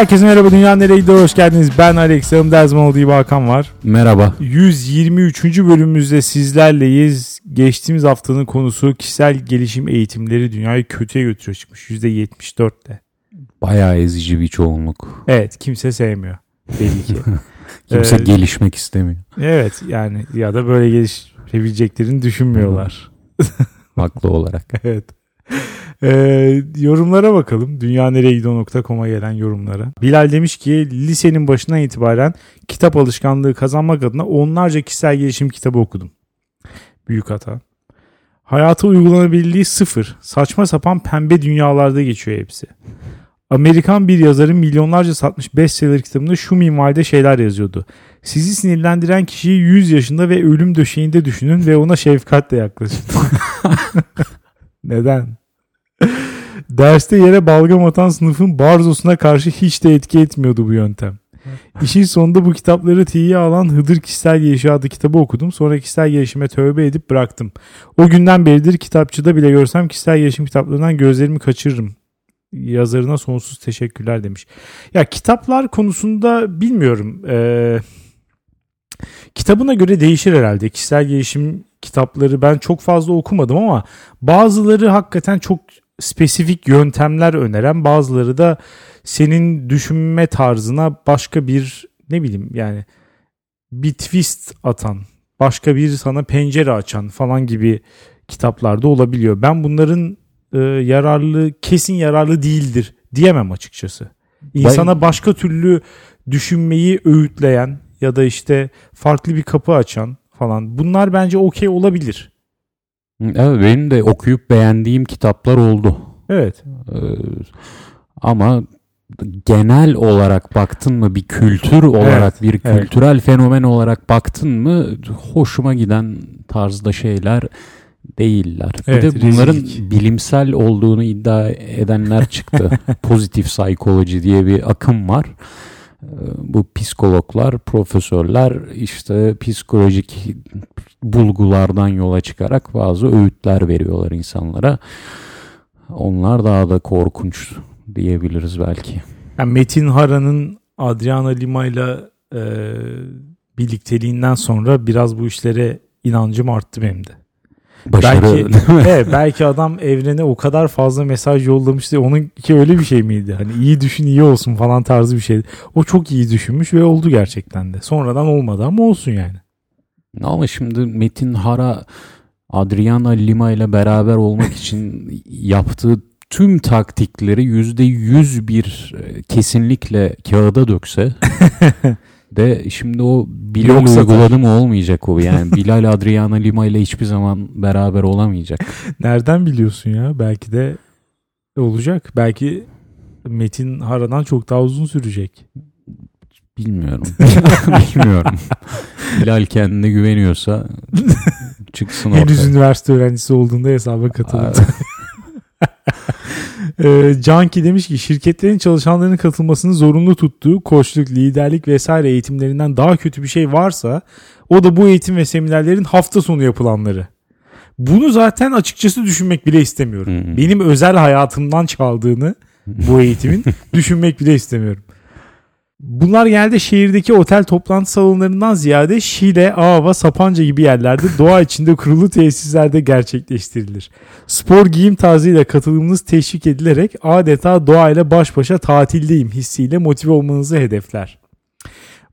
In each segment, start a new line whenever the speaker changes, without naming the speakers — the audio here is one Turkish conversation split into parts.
Herkese merhaba Dünya Nereye Gidiyor hoş geldiniz. Ben Alex Yanımda olduğu gibi Hakan var.
Merhaba.
123. bölümümüzde sizlerleyiz. Geçtiğimiz haftanın konusu kişisel gelişim eğitimleri dünyayı kötüye götürüyor çıkmış. %74'te.
Bayağı ezici bir çoğunluk.
Evet kimse sevmiyor belli ki.
Kimse
Ee,
gelişmek istemiyor.
evet yani ya da böyle gelişebileceklerini düşünmüyorlar.
Haklı olarak.
evet. Ee, yorumlara bakalım. Dünyanereyegidiyor.com'a gelen yorumlara. Bilal demiş ki lisenin başından itibaren kitap alışkanlığı kazanmak adına onlarca kişisel gelişim kitabı okudum. Büyük hata. Hayata uygulanabilirliği sıfır. Saçma sapan pembe dünyalarda geçiyor hepsi. Amerikan bir yazarın milyonlarca satmış bestseller kitabında şu minvalde şeyler yazıyordu. Sizi sinirlendiren kişiyi 100 yaşında ve ölüm döşeğinde düşünün ve ona şefkatle yaklaşın. Neden? Derste yere balgam atan sınıfın barzosuna karşı hiç de etki etmiyordu bu yöntem. İşin sonunda bu kitapları tiye alan Hıdır Kişisel Gelişim adlı kitabı okudum. Sonra kişisel gelişime tövbe edip bıraktım. O günden beridir kitapçıda bile görsem kişisel gelişim kitaplarından gözlerimi kaçırırım. Yazarına sonsuz teşekkürler demiş. Ya kitaplar konusunda bilmiyorum. Ee, kitabına göre değişir herhalde. Kişisel gelişim kitapları ben çok fazla okumadım ama bazıları hakikaten çok spesifik yöntemler öneren bazıları da senin düşünme tarzına başka bir ne bileyim yani bir twist atan başka bir sana pencere açan falan gibi kitaplarda olabiliyor. Ben bunların e, yararlı kesin yararlı değildir diyemem açıkçası. İnsana başka türlü düşünmeyi öğütleyen ya da işte farklı bir kapı açan falan bunlar bence okey olabilir.
Evet benim de okuyup beğendiğim kitaplar oldu.
Evet.
Ee, ama genel olarak baktın mı bir kültür olarak bir
evet.
kültürel fenomen olarak baktın mı hoşuma giden tarzda şeyler değiller.
Evet,
bir de bunların
rezillik.
bilimsel olduğunu iddia edenler çıktı. Pozitif psikoloji diye bir akım var. Bu psikologlar, profesörler işte psikolojik bulgulardan yola çıkarak bazı öğütler veriyorlar insanlara. Onlar daha da korkunç diyebiliriz belki.
Yani Metin Hara'nın Adriana Lima ile e, birlikteliğinden sonra biraz bu işlere inancım arttı benim de.
Başarı
Belki evet, belki adam evrene o kadar fazla mesaj yollamıştı. Onunki öyle bir şey miydi? Hani iyi düşün iyi olsun falan tarzı bir şeydi. O çok iyi düşünmüş ve oldu gerçekten de. Sonradan olmadı ama olsun yani.
Ama şimdi Metin Hara Adriana Lima ile beraber olmak için yaptığı tüm taktikleri yüzde yüz bir e, kesinlikle kağıda dökse de şimdi o Bilal uyguladı mı olmayacak o yani Bilal Adriana Lima ile hiçbir zaman beraber olamayacak.
Nereden biliyorsun ya? Belki de olacak. Belki Metin Hara'dan çok daha uzun sürecek.
Bilmiyorum. Bilmiyorum. Bilal kendine güveniyorsa çıksın
Henüz
ortaya.
üniversite öğrencisi olduğunda hesaba katıldı. Ee, Canki demiş ki şirketlerin çalışanlarının katılmasını zorunlu tuttuğu koçluk, liderlik vesaire eğitimlerinden daha kötü bir şey varsa o da bu eğitim ve seminerlerin hafta sonu yapılanları. Bunu zaten açıkçası düşünmek bile istemiyorum.
Hmm.
Benim özel hayatımdan çaldığını bu eğitimin düşünmek bile istemiyorum. Bunlar genelde şehirdeki otel toplantı salonlarından ziyade Şile, Ava, Sapanca gibi yerlerde doğa içinde kurulu tesislerde gerçekleştirilir. Spor giyim tarzıyla katılımınız teşvik edilerek adeta doğayla baş başa tatildeyim hissiyle motive olmanızı hedefler.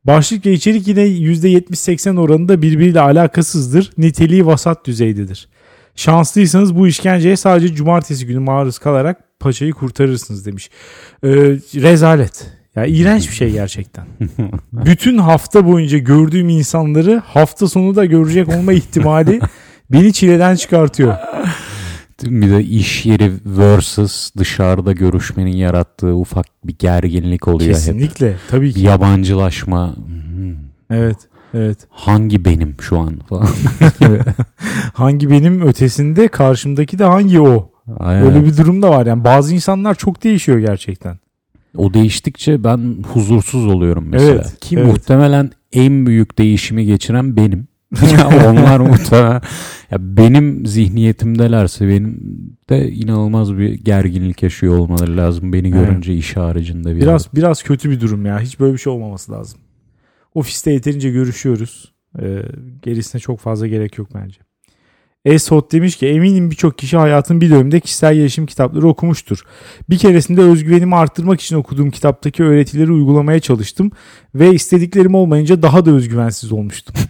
Başlık ve içerik yine %70-80 oranında birbiriyle alakasızdır, niteliği vasat düzeydedir. Şanslıysanız bu işkenceye sadece cumartesi günü maruz kalarak paçayı kurtarırsınız demiş. Ee, rezalet. Ya iğrenç bir şey gerçekten. Bütün hafta boyunca gördüğüm insanları hafta sonu da görecek olma ihtimali beni çileden çıkartıyor.
Bir de iş yeri versus dışarıda görüşmenin yarattığı ufak bir gerginlik oluyor hep.
Kesinlikle. Tabii
Bir
ki.
yabancılaşma. Hmm,
Evet. Evet.
Hangi benim şu an falan.
Hangi benim ötesinde karşımdaki de hangi o?
Aynen.
Öyle bir durum da var. Yani bazı insanlar çok değişiyor gerçekten.
O değiştikçe ben huzursuz oluyorum mesela.
Evet,
Ki
evet.
muhtemelen en büyük değişimi geçiren benim. ya onlar muhtemelen ya benim zihniyetimdelerse benim de inanılmaz bir gerginlik yaşıyor olmaları lazım beni
Evet.
görünce iş haricinde bir
Biraz biraz kötü bir durum ya. Hiç böyle bir şey olmaması lazım. Ofiste yeterince görüşüyoruz. Ee, gerisine çok fazla gerek yok bence. Esot demiş ki eminim birçok kişi hayatın bir döneminde kişisel gelişim kitapları okumuştur. Bir keresinde özgüvenimi arttırmak için okuduğum kitaptaki öğretileri uygulamaya çalıştım ve istediklerim olmayınca daha da özgüvensiz olmuştum.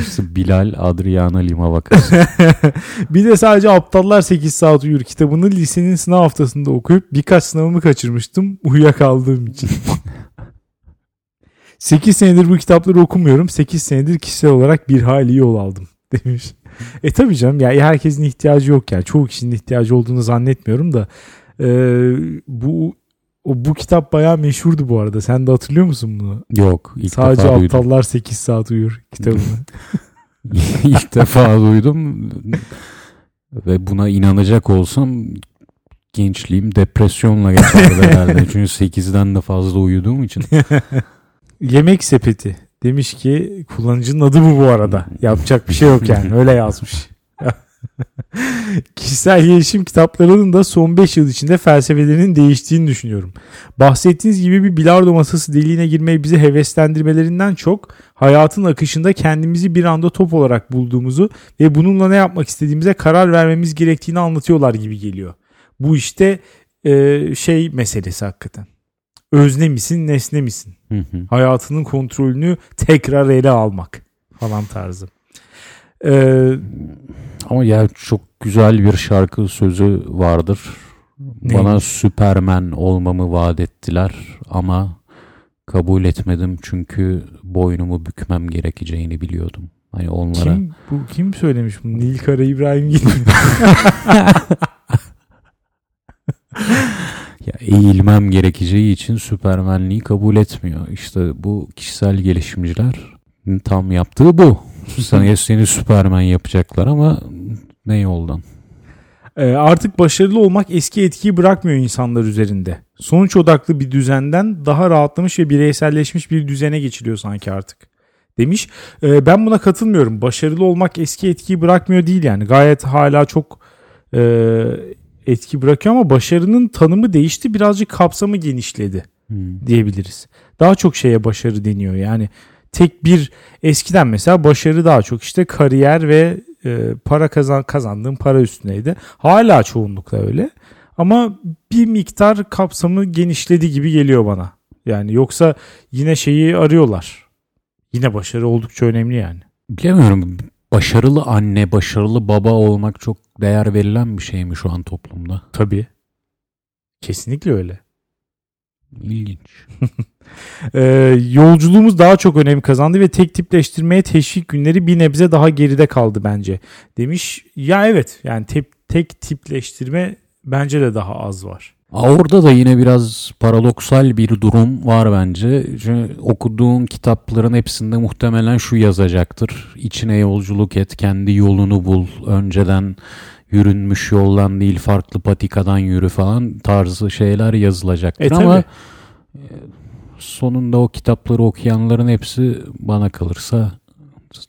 İşte Bilal Adriana Lima vakası.
bir de sadece Aptallar 8 saat uyur kitabını lisenin sınav haftasında okuyup birkaç sınavımı kaçırmıştım uyuyakaldığım için. 8 senedir bu kitapları okumuyorum. 8 senedir kişisel olarak bir hayli yol aldım demiş. E tabii canım ya herkesin ihtiyacı yok yani. Çoğu kişinin ihtiyacı olduğunu zannetmiyorum da e, bu o, bu kitap bayağı meşhurdu bu arada. Sen de hatırlıyor musun bunu?
Yok ilk
Sadece
defa duydum.
aptallar 8 saat uyur kitabını.
ilk defa duydum ve buna inanacak olsam gençliğim depresyonla geçerdi herhalde. Çünkü 8'den de fazla uyuduğum için.
Yemek sepeti demiş ki kullanıcının adı bu bu arada. Yapacak bir şey yok yani öyle yazmış. Kişisel gelişim kitaplarının da son 5 yıl içinde felsefelerinin değiştiğini düşünüyorum. Bahsettiğiniz gibi bir bilardo masası deliğine girmeyi bizi heveslendirmelerinden çok hayatın akışında kendimizi bir anda top olarak bulduğumuzu ve bununla ne yapmak istediğimize karar vermemiz gerektiğini anlatıyorlar gibi geliyor. Bu işte e, şey meselesi hakikaten. Özne misin, nesne misin?
Hı hı.
hayatının kontrolünü tekrar ele almak falan tarzı. Ee,
Ama ya çok güzel bir şarkı sözü vardır. Bana
Neymiş?
Süpermen olmamı vaat ettiler ama kabul etmedim çünkü boynumu bükmem gerekeceğini biliyordum. Hani onlara
kim bu kim söylemiş bunu? Nilkara İbrahim gibi.
ya eğilmem gerekeceği için süpermenliği kabul etmiyor. İşte bu kişisel gelişimciler tam yaptığı bu. Sana seni süpermen yapacaklar ama ne yoldan?
Ee, artık başarılı olmak eski etkiyi bırakmıyor insanlar üzerinde. Sonuç odaklı bir düzenden daha rahatlamış ve bireyselleşmiş bir düzene geçiliyor sanki artık. Demiş. Ee, ben buna katılmıyorum. Başarılı olmak eski etkiyi bırakmıyor değil yani. Gayet hala çok e, etki bırakıyor ama başarının tanımı değişti. Birazcık kapsamı genişledi.
Hmm.
diyebiliriz. Daha çok şeye başarı deniyor. Yani tek bir eskiden mesela başarı daha çok işte kariyer ve e, para kazan kazandığın para üstüneydi. Hala çoğunlukla öyle. Ama bir miktar kapsamı genişledi gibi geliyor bana. Yani yoksa yine şeyi arıyorlar. Yine başarı oldukça önemli yani.
Bilemiyorum. Başarılı anne, başarılı baba olmak çok değer verilen bir şey mi şu an toplumda?
Tabii. Kesinlikle öyle.
İlginç.
Ee, yolculuğumuz daha çok önem kazandı ve tek tipleştirmeye teşvik günleri bir nebze daha geride kaldı bence demiş. Ya evet yani tek, tek tipleştirme bence de daha az var.
Orada da yine biraz paradoksal bir durum var bence. Çünkü okuduğun kitapların hepsinde muhtemelen şu yazacaktır. İçine yolculuk et, kendi yolunu bul. Önceden yürünmüş yoldan değil farklı patikadan yürü falan tarzı şeyler yazılacaktır.
E.
Ama e, sonunda o kitapları okuyanların hepsi bana kalırsa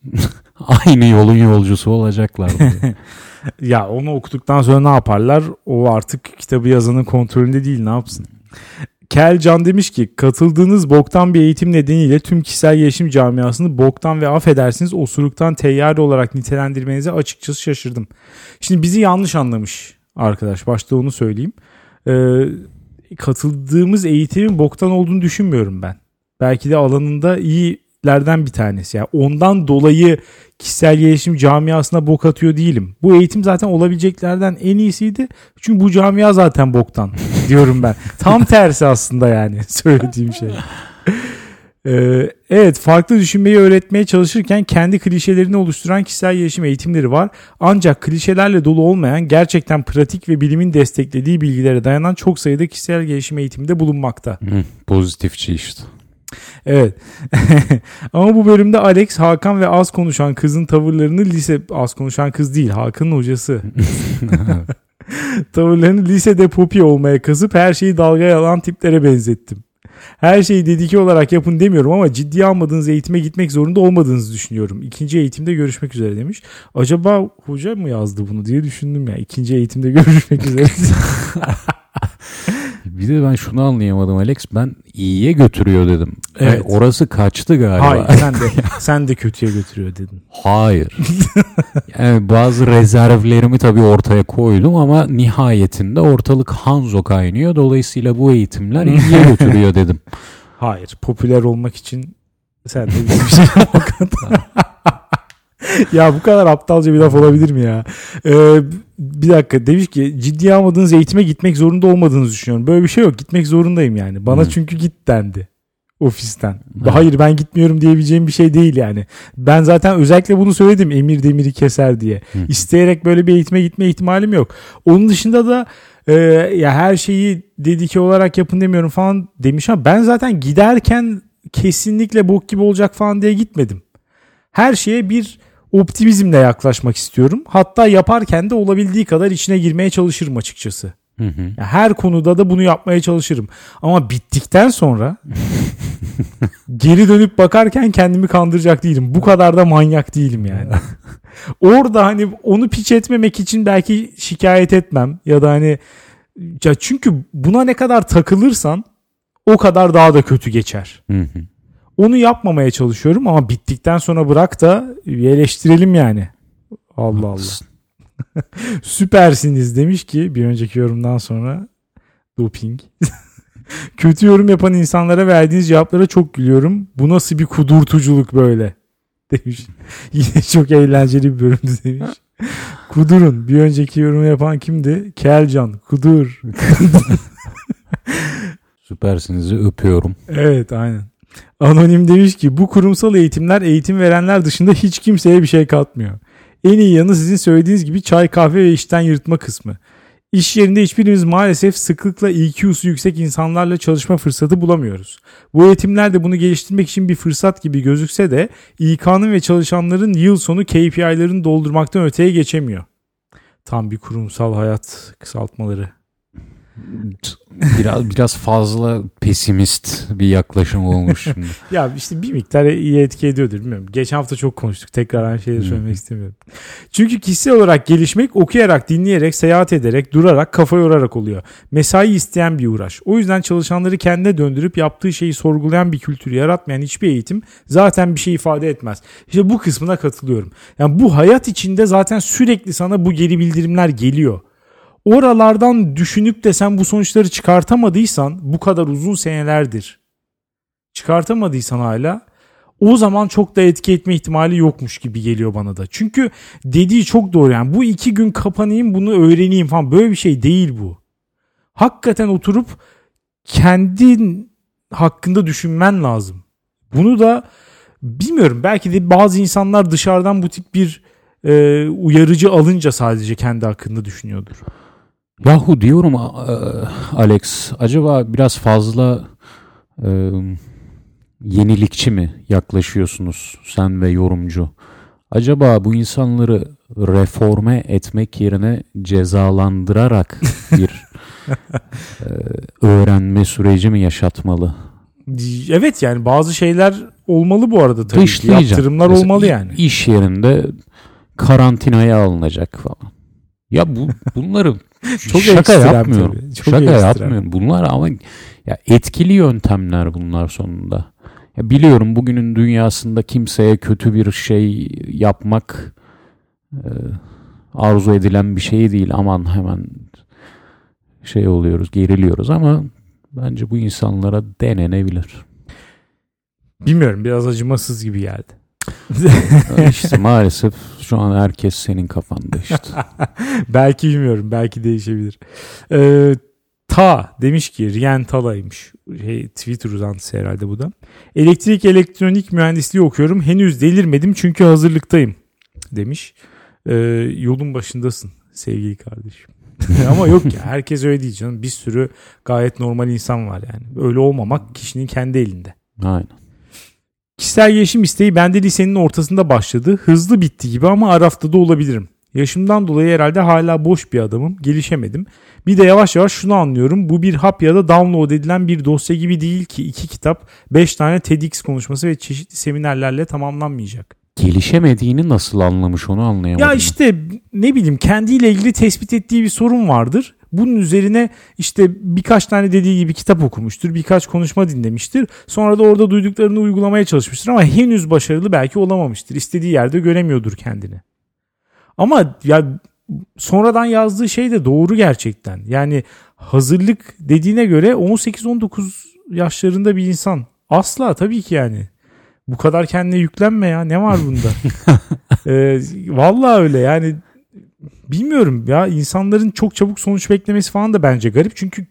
aynı yolun yolcusu olacaklar.
Ya onu okuduktan sonra ne yaparlar? O artık kitabı yazanın kontrolünde değil ne yapsın? Kel Can demiş ki katıldığınız boktan bir eğitim nedeniyle tüm kişisel gelişim camiasını boktan ve affedersiniz osuruktan teyyare olarak nitelendirmenize açıkçası şaşırdım. Şimdi bizi yanlış anlamış arkadaş başta onu söyleyeyim. Ee, katıldığımız eğitimin boktan olduğunu düşünmüyorum ben. Belki de alanında iyilerden bir tanesi. Yani ondan dolayı kişisel gelişim camiasına bok atıyor değilim. Bu eğitim zaten olabileceklerden en iyisiydi. Çünkü bu camia zaten boktan diyorum ben. Tam tersi aslında yani söylediğim şey. Ee, evet farklı düşünmeyi öğretmeye çalışırken kendi klişelerini oluşturan kişisel gelişim eğitimleri var. Ancak klişelerle dolu olmayan gerçekten pratik ve bilimin desteklediği bilgilere dayanan çok sayıda kişisel gelişim eğitiminde bulunmakta.
Hı, Pozitifçi işte.
Evet. Ama bu bölümde Alex, Hakan ve az konuşan kızın tavırlarını lise az konuşan kız değil, Hakan'ın hocası. tavırlarını lisede popi olmaya kasıp her şeyi dalgaya alan tiplere benzettim. Her şeyi dedike olarak yapın demiyorum ama ciddiye almadığınız eğitime gitmek zorunda olmadığınızı düşünüyorum. İkinci eğitimde görüşmek üzere demiş. Acaba hoca mı yazdı bunu diye düşündüm ya. İkinci eğitimde görüşmek üzere.
Bir de ben şunu anlayamadım Alex. Ben iyiye götürüyor dedim.
Evet.
Yani orası kaçtı galiba.
Hayır sen de sen de kötüye götürüyor dedin.
Hayır. yani bazı rezervlerimi tabii ortaya koydum ama nihayetinde ortalık Hanzo kaynıyor. Dolayısıyla bu eğitimler iyiye götürüyor dedim.
Hayır. Popüler olmak için sen de bir şey yapmak ya bu kadar aptalca bir laf olabilir mi ya? Ee, bir dakika demiş ki ciddiye almadığınız eğitime gitmek zorunda olmadığınızı düşünüyorum. Böyle bir şey yok. Gitmek zorundayım yani. Bana
Hı.
çünkü git dendi ofisten.
Hı.
Hayır ben gitmiyorum diyebileceğim bir şey değil yani. Ben zaten özellikle bunu söyledim emir demiri keser diye.
Hı.
İsteyerek böyle bir eğitime gitme ihtimalim yok. Onun dışında da e, ya her şeyi dedike olarak yapın demiyorum falan demiş ama ben zaten giderken kesinlikle bok gibi olacak falan diye gitmedim. Her şeye bir optimizmle yaklaşmak istiyorum. Hatta yaparken de olabildiği kadar içine girmeye çalışırım açıkçası.
Hı hı.
Her konuda da bunu yapmaya çalışırım. Ama bittikten sonra geri dönüp bakarken kendimi kandıracak değilim. Bu kadar da manyak değilim yani. Orada hani onu piç etmemek için belki şikayet etmem ya da hani ya çünkü buna ne kadar takılırsan o kadar daha da kötü geçer.
Hı hı.
Onu yapmamaya çalışıyorum ama bittikten sonra bırak da eleştirelim yani. Allah Allah. Süpersiniz demiş ki bir önceki yorumdan sonra doping. Kötü yorum yapan insanlara verdiğiniz cevaplara çok gülüyorum. Bu nasıl bir kudurtuculuk böyle demiş. Yine çok eğlenceli bir bölümdü demiş. Kudurun. Bir önceki yorumu yapan kimdi? Kelcan. Kudur.
Süpersinizi öpüyorum.
Evet aynen. Anonim demiş ki bu kurumsal eğitimler eğitim verenler dışında hiç kimseye bir şey katmıyor. En iyi yanı sizin söylediğiniz gibi çay kahve ve işten yırtma kısmı. İş yerinde hiçbirimiz maalesef sıklıkla EQ'su yüksek insanlarla çalışma fırsatı bulamıyoruz. Bu eğitimler de bunu geliştirmek için bir fırsat gibi gözükse de İK'nın ve çalışanların yıl sonu KPI'lerini doldurmaktan öteye geçemiyor. Tam bir kurumsal hayat kısaltmaları.
Biraz biraz fazla pesimist bir yaklaşım olmuş şimdi.
Ya işte bir miktar iyi etki ediyordur bilmiyorum. Geçen hafta çok konuştuk. Tekrar aynı şeyleri söylemek istemiyorum. Çünkü kişisel olarak gelişmek okuyarak, dinleyerek, seyahat ederek, durarak, kafa yorarak oluyor. Mesai isteyen bir uğraş. O yüzden çalışanları kendine döndürüp yaptığı şeyi sorgulayan bir kültürü yaratmayan hiçbir eğitim zaten bir şey ifade etmez. İşte bu kısmına katılıyorum. Yani bu hayat içinde zaten sürekli sana bu geri bildirimler geliyor oralardan düşünüp de sen bu sonuçları çıkartamadıysan bu kadar uzun senelerdir çıkartamadıysan hala o zaman çok da etki etme ihtimali yokmuş gibi geliyor bana da. Çünkü dediği çok doğru yani bu iki gün kapanayım bunu öğreneyim falan böyle bir şey değil bu. Hakikaten oturup kendin hakkında düşünmen lazım. Bunu da bilmiyorum belki de bazı insanlar dışarıdan bu tip bir e, uyarıcı alınca sadece kendi hakkında düşünüyordur.
Yahu diyorum e, Alex acaba biraz fazla e, yenilikçi mi yaklaşıyorsunuz sen ve yorumcu? Acaba bu insanları reforme etmek yerine cezalandırarak bir e, öğrenme süreci mi yaşatmalı?
Evet yani bazı şeyler olmalı bu arada tabii ki. Yaptırımlar
Mesela
olmalı yani.
İş yerinde karantinaya alınacak falan. Ya bu bunları
Çok
şaka yapmıyorum.
tabii. Çok
şaka
ekstrem.
yapmıyorum. Bunlar ama ya etkili yöntemler bunlar sonunda. Ya biliyorum bugünün dünyasında kimseye kötü bir şey yapmak e, arzu edilen bir şey değil. Aman hemen şey oluyoruz, geriliyoruz ama bence bu insanlara denenebilir.
Bilmiyorum biraz acımasız gibi geldi.
İşte maalesef şu an herkes senin kafanda işte.
belki bilmiyorum belki değişebilir. Ee, Ta demiş ki Riyen Tala'ymış. Şey, Twitter uzantısı herhalde bu da. Elektrik elektronik mühendisliği okuyorum. Henüz delirmedim çünkü hazırlıktayım demiş. Ee, yolun başındasın sevgili kardeşim. Ama yok ya herkes öyle değil canım. Bir sürü gayet normal insan var yani. Öyle olmamak kişinin kendi elinde.
Aynen.
Kişisel gelişim isteği bende lisenin ortasında başladı. Hızlı bitti gibi ama arafta da olabilirim. Yaşımdan dolayı herhalde hala boş bir adamım. Gelişemedim. Bir de yavaş yavaş şunu anlıyorum. Bu bir hap ya da download edilen bir dosya gibi değil ki iki kitap, beş tane TEDx konuşması ve çeşitli seminerlerle tamamlanmayacak.
Gelişemediğini nasıl anlamış onu anlayamadım.
Ya işte ne bileyim kendiyle ilgili tespit ettiği bir sorun vardır. Bunun üzerine işte birkaç tane dediği gibi kitap okumuştur. Birkaç konuşma dinlemiştir. Sonra da orada duyduklarını uygulamaya çalışmıştır ama henüz başarılı belki olamamıştır. İstediği yerde göremiyordur kendini. Ama ya sonradan yazdığı şey de doğru gerçekten. Yani hazırlık dediğine göre 18-19 yaşlarında bir insan. Asla tabii ki yani. Bu kadar kendine yüklenme ya. Ne var bunda? ee, vallahi öyle yani bilmiyorum ya insanların çok çabuk sonuç beklemesi falan da bence garip. Çünkü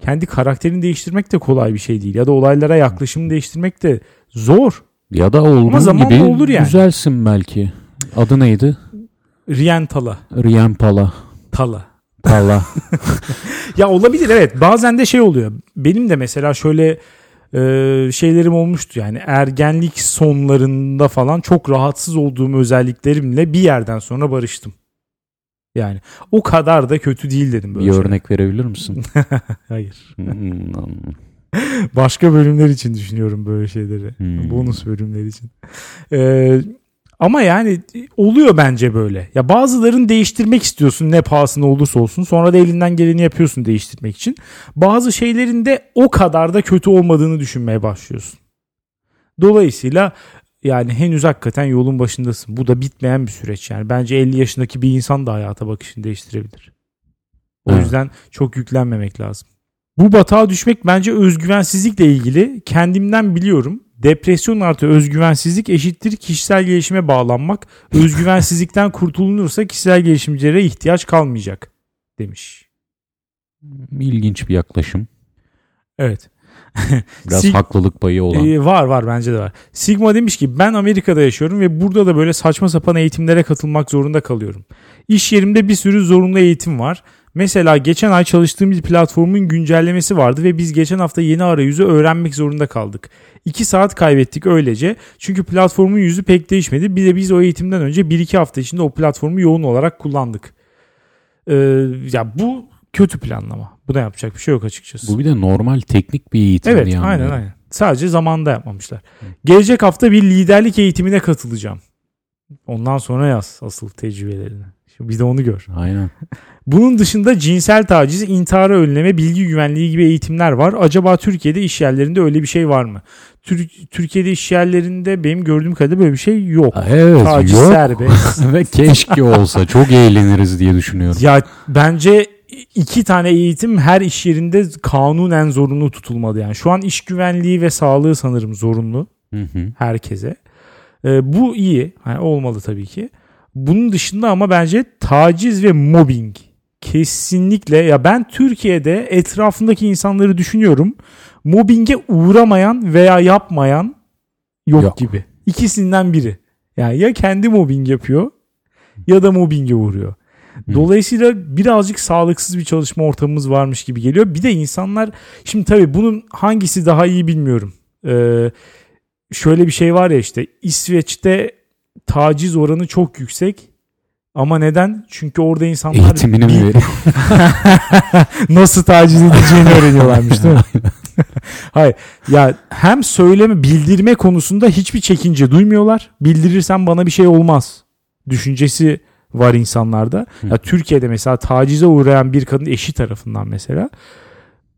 kendi karakterini değiştirmek de kolay bir şey değil. Ya da olaylara yaklaşımı değiştirmek de zor.
Ya da olduğun
Ama zamanla
gibi
olur yani.
düzelsin belki. Adı neydi?
Riyen Tala.
Riyan Pala.
Tala.
Pala.
Ya olabilir evet. Bazen de şey oluyor. Benim de mesela şöyle e, şeylerim olmuştu yani ergenlik sonlarında falan çok rahatsız olduğum özelliklerimle bir yerden sonra barıştım. Yani o kadar da kötü değil dedim böyle
bir
şeyler.
örnek verebilir misin?
Hayır.
Hmm,
Başka bölümler için düşünüyorum böyle şeyleri.
Hmm.
Bonus bölümler için. Ee, ama yani oluyor bence böyle. Ya bazılarını değiştirmek istiyorsun ne pahasına olursa olsun. Sonra da elinden geleni yapıyorsun değiştirmek için. Bazı şeylerin de o kadar da kötü olmadığını düşünmeye başlıyorsun. Dolayısıyla yani henüz hakikaten yolun başındasın. Bu da bitmeyen bir süreç yani. Bence 50 yaşındaki bir insan da hayata bakışını değiştirebilir. O
Evet.
yüzden çok yüklenmemek lazım. Bu batağa düşmek bence özgüvensizlikle ilgili. Kendimden biliyorum. Depresyon artı özgüvensizlik eşittir kişisel gelişime bağlanmak. Özgüvensizlikten kurtulunursa kişisel gelişimcilere ihtiyaç kalmayacak demiş.
İlginç bir yaklaşım.
Evet.
Biraz
Sig-
haklılık payı olan.
Ee, var var bence de var. Sigma demiş ki ben Amerika'da yaşıyorum ve burada da böyle saçma sapan eğitimlere katılmak zorunda kalıyorum. İş yerimde bir sürü zorunlu eğitim var. Mesela geçen ay çalıştığım bir platformun güncellemesi vardı ve biz geçen hafta yeni arayüzü öğrenmek zorunda kaldık. 2 saat kaybettik öylece. Çünkü platformun yüzü pek değişmedi. Bir de biz o eğitimden önce 1-2 hafta içinde o platformu yoğun olarak kullandık. Ee, ya bu kötü planlama. Buna yapacak bir şey yok açıkçası.
Bu bir de normal teknik bir eğitim
Evet
yani.
aynen aynen. Sadece zamanda yapmamışlar. Gelecek hafta bir liderlik eğitimine katılacağım. Ondan sonra yaz asıl tecrübelerini. Şimdi bir de onu gör.
Aynen.
Bunun dışında cinsel taciz, intiharı önleme, bilgi güvenliği gibi eğitimler var. Acaba Türkiye'de iş yerlerinde öyle bir şey var mı? Tür- Türkiye'de iş yerlerinde benim gördüğüm kadarıyla böyle bir şey yok.
Evet
Taciz
yok.
serbest.
Ve keşke olsa. Çok eğleniriz diye düşünüyorum.
ya bence iki tane eğitim her iş yerinde kanunen zorunlu tutulmalı yani. Şu an iş güvenliği ve sağlığı sanırım zorunlu.
Hı hı.
herkese. Ee, bu iyi. Yani olmalı tabii ki. Bunun dışında ama bence taciz ve mobbing kesinlikle ya ben Türkiye'de etrafındaki insanları düşünüyorum. Mobbinge uğramayan veya yapmayan yok,
Yok.
gibi. İkisinden biri. Yani ya kendi mobbing yapıyor ya da mobbinge uğruyor. Dolayısıyla birazcık sağlıksız bir çalışma ortamımız varmış gibi geliyor. Bir de insanlar şimdi tabii bunun hangisi daha iyi bilmiyorum. Ee, şöyle bir şey var ya işte İsveç'te taciz oranı çok yüksek. Ama neden? Çünkü orada insanlar
Eğitimini mi veriyor?
nasıl taciz edileceğini öğreniyorlarmış değil mi? Hayır. Ya hem söyleme, bildirme konusunda hiçbir çekince duymuyorlar. Bildirirsen bana bir şey olmaz düşüncesi var insanlarda. Ya. Türkiye'de mesela tacize uğrayan bir kadın eşi tarafından mesela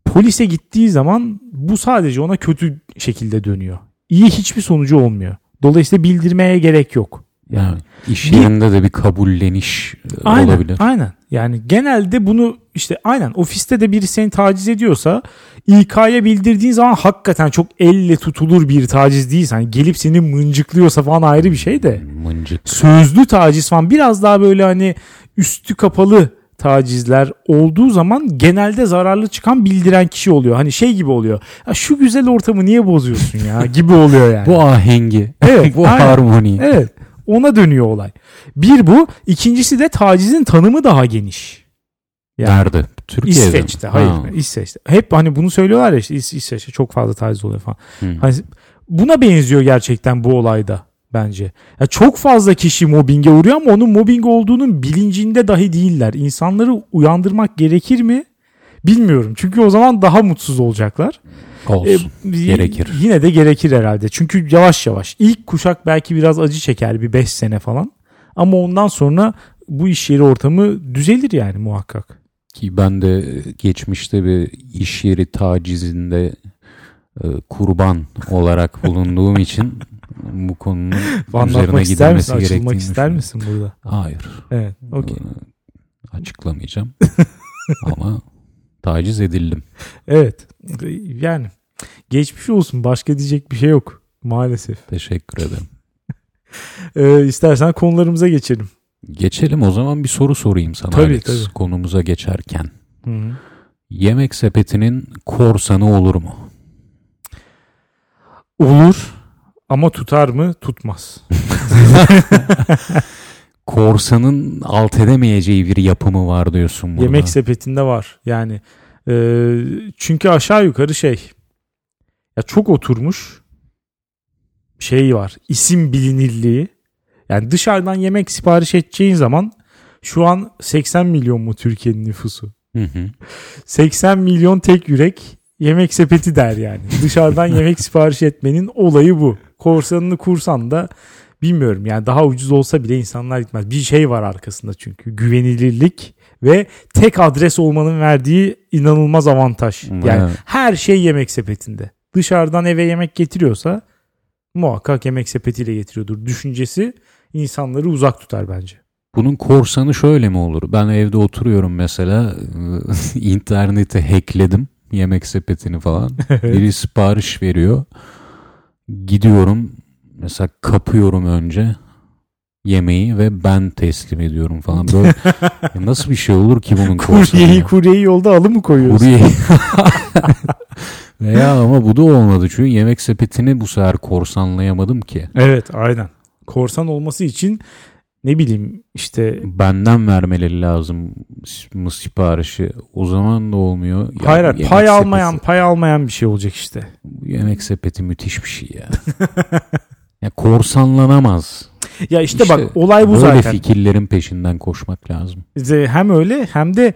polise gittiği zaman bu sadece ona kötü şekilde dönüyor. İyi hiçbir sonucu olmuyor. Dolayısıyla bildirmeye gerek yok.
Yani iş
Bir-
yerinde de bir kabulleniş e,
Aynen,
olabilir.
aynen. Yani genelde bunu işte aynen ofiste de biri seni taciz ediyorsa İK'ya bildirdiğin zaman hakikaten çok elle tutulur bir taciz değilse. Hani gelip seni mıncıklıyorsa falan ayrı bir şey de.
Mıncık.
Sözlü taciz falan biraz daha böyle hani üstü kapalı tacizler olduğu zaman genelde zararlı çıkan bildiren kişi oluyor. Hani şey gibi oluyor. Ya şu güzel ortamı niye bozuyorsun ya gibi oluyor yani.
Bu ahengi.
Evet,
Bu
aynen.
harmoni.
Evet. Ona dönüyor olay. Bir bu. ikincisi de tacizin tanımı daha geniş. Yani
Nerede? Türkiye'de. mi?
İsveç'te. Hayır.
Ha.
İsveç'te. Hep hani bunu söylüyorlar ya işte İs- İsveç'te çok fazla taciz oluyor falan.
Hı.
Hani buna benziyor gerçekten bu olayda. bence. Ya çok fazla kişi mobbinge uğruyor ama onun mobbing olduğunun bilincinde dahi değiller. İnsanları uyandırmak gerekir mi? Bilmiyorum. Çünkü o zaman daha mutsuz olacaklar.
Olsun.
E,
gerekir.
Yine de gerekir herhalde. Çünkü yavaş yavaş. İlk kuşak belki biraz acı çeker bir 5 sene falan. Ama ondan sonra bu iş yeri ortamı düzelir yani muhakkak.
Ki ben de geçmişte bir iş yeri tacizinde e, kurban olarak bulunduğum için bu konunun üzerine
ister misin?
gidilmesi gerektiğini
Açılmak ister
düşünüyorum.
misin burada?
Hayır.
Evet. Okey.
Ee, Açıklamayacağım. Ama taciz edildim.
Evet. Yani geçmiş olsun. Başka diyecek bir şey yok. Maalesef.
Teşekkür ederim.
Ee, istersen konularımıza geçelim.
Geçelim o zaman bir soru sorayım sana
Tabii,
Alex,
tabii.
konumuza geçerken.
Hı hı.
Yemek sepetinin korsanı olur mu?
Olur ama tutar mı? Tutmaz.
Korsanın alt edemeyeceği bir yapımı var diyorsun burada.
Yemek sepetinde var. Yani e, çünkü aşağı yukarı şey ya çok oturmuş şey var. İsim bilinirliği. Yani dışarıdan yemek sipariş edeceğin zaman şu an 80 milyon mu Türkiye'nin nüfusu?
Hı hı.
80 milyon tek yürek yemek sepeti der yani. Dışarıdan yemek sipariş etmenin olayı bu. Korsanını kursan da bilmiyorum yani daha ucuz olsa bile insanlar gitmez. Bir şey var arkasında çünkü güvenilirlik ve tek adres olmanın verdiği inanılmaz avantaj. Yani
Evet.
her şey yemek sepetinde. Dışarıdan eve yemek getiriyorsa muhakkak yemek sepetiyle getiriyordur. Düşüncesi insanları uzak tutar bence.
Bunun korsanı şöyle mi olur? Ben evde oturuyorum mesela interneti hackledim yemek sepetini falan. Biri sipariş veriyor. Gidiyorum mesela kapıyorum önce yemeği ve ben teslim ediyorum falan. Böyle nasıl bir şey olur ki bunun?
Kuryeyi
ya?
kuryeyi yolda alı mı koyuyorsun?
Kurye. Veya ama bu da olmadı çünkü yemek sepetini bu sefer korsanlayamadım ki.
Evet aynen. Korsan olması için ne bileyim işte
Benden vermeleri lazım mı siparişi. O zaman da olmuyor. Ya
hayır, pay
sepeti-
almayan pay almayan bir şey olacak işte.
Yemek sepeti müthiş bir şey ya. ya korsanlanamaz.
Ya işte,
İşte
bak olay bu
Böyle
zaten.
fikirlerin peşinden koşmak lazım.
Hem öyle hem de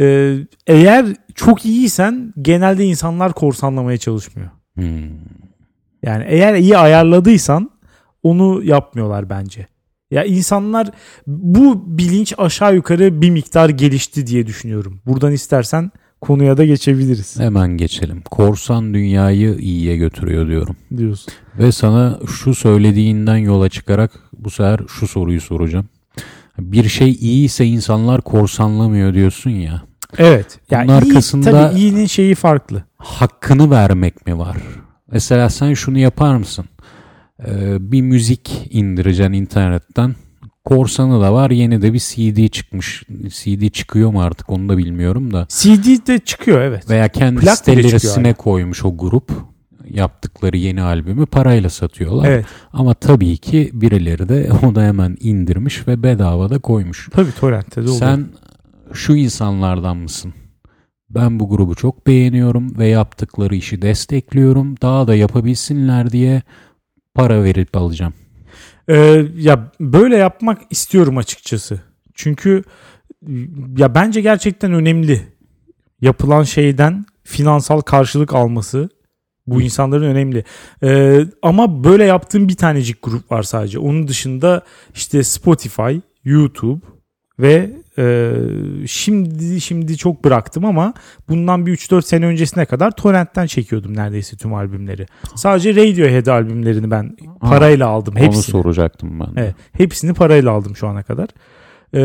e, eğer çok iyiysen genelde insanlar korsanlamaya çalışmıyor.
Hmm.
Yani eğer iyi ayarladıysan onu yapmıyorlar bence. Ya insanlar bu bilinç aşağı yukarı bir miktar gelişti diye düşünüyorum. Buradan istersen konuya da geçebiliriz
Hemen geçelim. Korsan dünyayı iyiye götürüyor diyorum.
diyorsun.
Ve sana şu söylediğinden yola çıkarak bu sefer şu soruyu soracağım. Bir şey iyiyse insanlar korsanlamıyor diyorsun ya.
Evet. Yani
Bunun
iyi,
arkasında-
tabii iyinin şeyi farklı.
hakkını vermek mi var? Mesela sen şunu yapar mısın? Ee, bir müzik indireceksin internetten. Korsanı da var. Yeni de bir CD çıkmış. CD çıkıyor mu artık onu da bilmiyorum da.
CD de çıkıyor evet.
Veya kendi
Plak hala.
koymuş o grup. Yaptıkları yeni albümü parayla satıyorlar.
Evet.
Ama tabii ki birileri de onu da hemen indirmiş ve bedava da koymuş.
Tabii torrentte de oluyor.
Sen şu insanlardan mısın? Ben bu grubu çok beğeniyorum ve yaptıkları işi destekliyorum. Daha da yapabilsinler diye para verip alacağım.
Ee, ya böyle yapmak istiyorum açıkçası. Çünkü ya bence gerçekten önemli. Yapılan şeyden finansal karşılık alması bu insanların önemli. Ee, ama böyle yaptığım bir tanecik grup var sadece. Onun dışında işte Spotify, YouTube ve e, şimdi şimdi çok bıraktım ama bundan bir 3-4 sene öncesine kadar torrentten çekiyordum neredeyse tüm albümleri. Sadece Radiohead albümlerini ben parayla aldım
Onu
hepsini.
soracaktım ben. de.
Evet, hepsini parayla aldım şu ana kadar. Ee,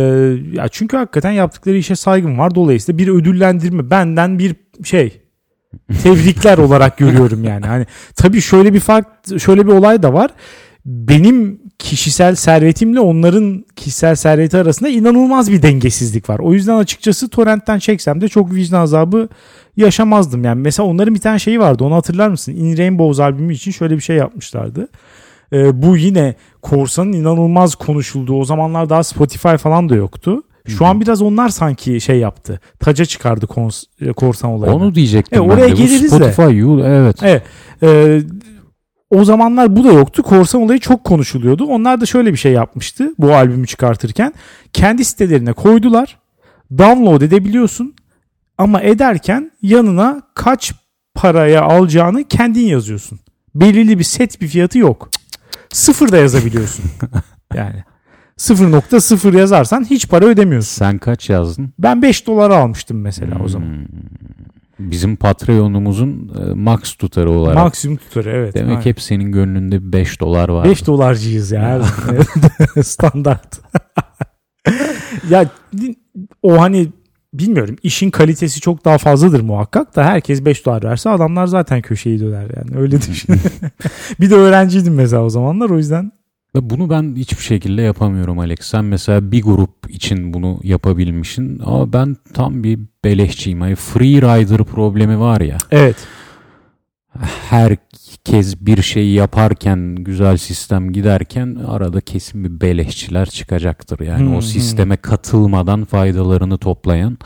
ya çünkü hakikaten yaptıkları işe saygım var. Dolayısıyla bir ödüllendirme benden bir şey tebrikler olarak görüyorum yani. Hani tabii şöyle bir fark şöyle bir olay da var. Benim kişisel servetimle onların kişisel serveti arasında inanılmaz bir dengesizlik var. O yüzden açıkçası torrentten çeksem de çok vicdan azabı yaşamazdım. Yani mesela onların bir tane şeyi vardı. Onu hatırlar mısın? In Rainbows albümü için şöyle bir şey yapmışlardı. Ee, bu yine korsanın inanılmaz konuşulduğu o zamanlar daha Spotify falan da yoktu. Şu an biraz onlar sanki şey yaptı. Taca çıkardı kons- e, korsan olayını.
Onu diyecektim
E,
ben
oraya
de. Bu
geliriz de.
Spotify, evet.
Evet. e, o zamanlar bu da yoktu. Korsan olayı çok konuşuluyordu. Onlar da şöyle bir şey yapmıştı bu albümü çıkartırken. Kendi sitelerine koydular. Download edebiliyorsun. Ama ederken yanına kaç paraya alacağını kendin yazıyorsun. Belirli bir set bir fiyatı yok. Sıfır da yazabiliyorsun. yani 0.0 yazarsan hiç para ödemiyorsun.
Sen kaç yazdın?
Ben 5 dolara almıştım mesela o zaman.
Bizim Patreon'umuzun e, max tutarı olarak.
Maksimum tutarı evet.
Demek
Aynen.
hep senin gönlünde 5 dolar var.
5 dolarcıyız ya. Standart. ya o hani bilmiyorum işin kalitesi çok daha fazladır muhakkak da herkes 5 dolar verse adamlar zaten köşeyi döner yani öyle düşün. bir de öğrenciydim mesela o zamanlar o yüzden.
Ve bunu ben hiçbir şekilde yapamıyorum Alex. Sen mesela bir grup için bunu yapabilmişsin ama ben tam bir beleşçiyim. Hani free rider problemi var ya.
Evet.
Herkes bir şeyi yaparken güzel sistem giderken arada kesin bir beleşçiler çıkacaktır. Yani
Hmm,
o sisteme katılmadan faydalarını toplayan.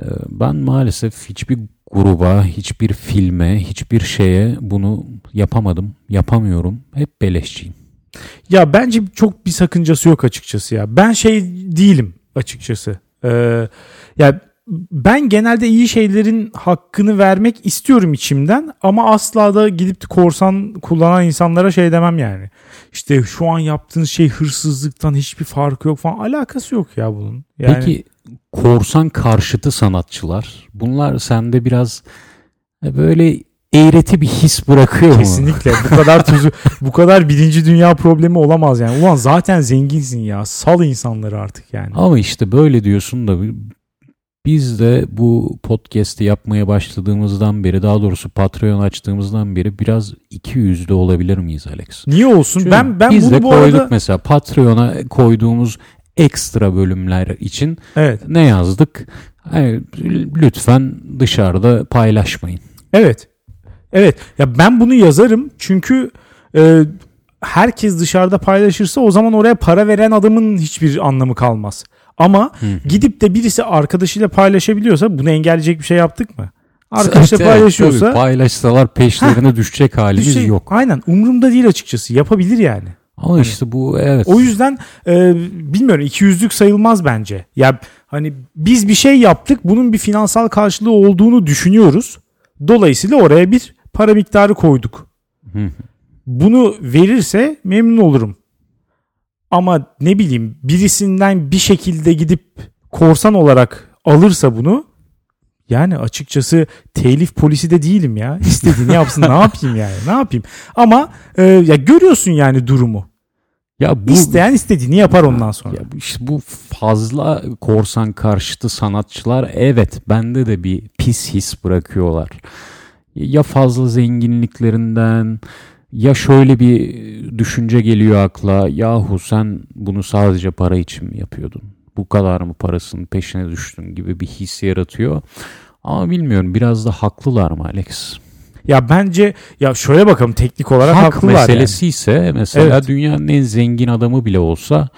Ee, Ben maalesef hiçbir gruba, hiçbir filme, hiçbir şeye bunu yapamadım, yapamıyorum. Hep beleşçiyim.
Ya bence çok bir sakıncası yok açıkçası ya. Ben şey değilim açıkçası. Ee, ya ben genelde iyi şeylerin hakkını vermek istiyorum içimden ama asla da gidip korsan kullanan insanlara şey demem yani. İşte şu an yaptığınız şey hırsızlıktan hiçbir farkı yok falan alakası yok ya bunun. Yani,
Peki korsan karşıtı sanatçılar bunlar sende biraz e, böyle eğreti bir his bırakıyor mu?
Kesinlikle bu kadar tuzu bu kadar birinci dünya problemi olamaz yani. Ulan zaten zenginsin ya sal insanları artık yani.
Ama işte böyle diyorsun da biz de bu podcast'i yapmaya başladığımızdan beri daha doğrusu Patreon açtığımızdan beri biraz iki yüzlü olabilir miyiz Alex?
Niye olsun?
Çünkü
ben ben
biz
bunu
de
bu
koyduk
arada
mesela Patreon'a koyduğumuz ekstra bölümler için
evet
ne yazdık? Hani lütfen dışarıda paylaşmayın.
Evet. Evet. Ya ben bunu yazarım çünkü e, herkes dışarıda paylaşırsa o zaman oraya para veren adamın hiçbir anlamı kalmaz. Ama gidip de birisi arkadaşıyla paylaşabiliyorsa bunu engelleyecek bir şey yaptık mı? Arkadaşla paylaşıyorsa
tabii paylaşsalar peşlerine düşecek
bir
halimiz
şey
yok.
Aynen umurumda değil açıkçası. Yapabilir yani.
Ama işte bu evet.
O yüzden e, bilmiyorum iki yüzlük sayılmaz bence. Ya hani biz bir şey yaptık bunun bir finansal karşılığı olduğunu düşünüyoruz. Dolayısıyla oraya bir para miktarı koyduk. Bunu verirse memnun olurum. Ama ne bileyim birisinden bir şekilde gidip korsan olarak alırsa bunu yani açıkçası telif polisi de değilim ya. İstediğini yapsın ne yapayım yani ne yapayım. Ama e, ya görüyorsun yani durumu.
ya bu
İsteyen istediğini yapar ondan sonra.
ya işte bu fazla korsan karşıtı sanatçılar evet bende de bir pis his bırakıyorlar. Ya fazla zenginliklerinden ya şöyle bir düşünce geliyor akla. Yahu sen bunu sadece para için mi yapıyordun? Bu kadar mı parasının peşine düştün gibi bir his yaratıyor. Ama bilmiyorum biraz da haklılar mı Alex?
Ya bence ya şöyle bakalım teknik olarak
Hak
haklılar
meselesi ise mesela
Evet.
dünyanın en zengin adamı bile olsa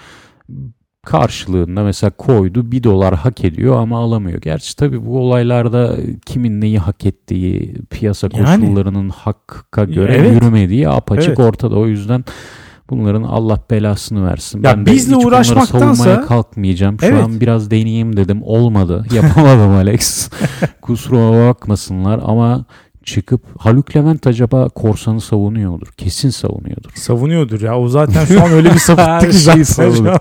karşılığında mesela koydu bir dolar hak ediyor ama alamıyor. Gerçi tabii bu olaylarda kimin neyi hak ettiği, piyasa
Yani.
koşullarının hakka göre
Evet.
yürümediği apaçık
Evet.
ortada. O yüzden bunların Allah belasını versin.
Ya
ben de
bizle
hiç bunları
uğraşmaktansa-
savunmaya kalkmayacağım. Şu
Evet.
an biraz deneyeyim dedim. Olmadı. Yapamadım Alex. Kusura bakmasınlar ama çıkıp Haluk Levent acaba korsanı savunuyor mudur? Kesin savunuyordur.
Savunuyordur ya. O zaten şu an öyle bir sapıttı ki zaten.
savunuyor.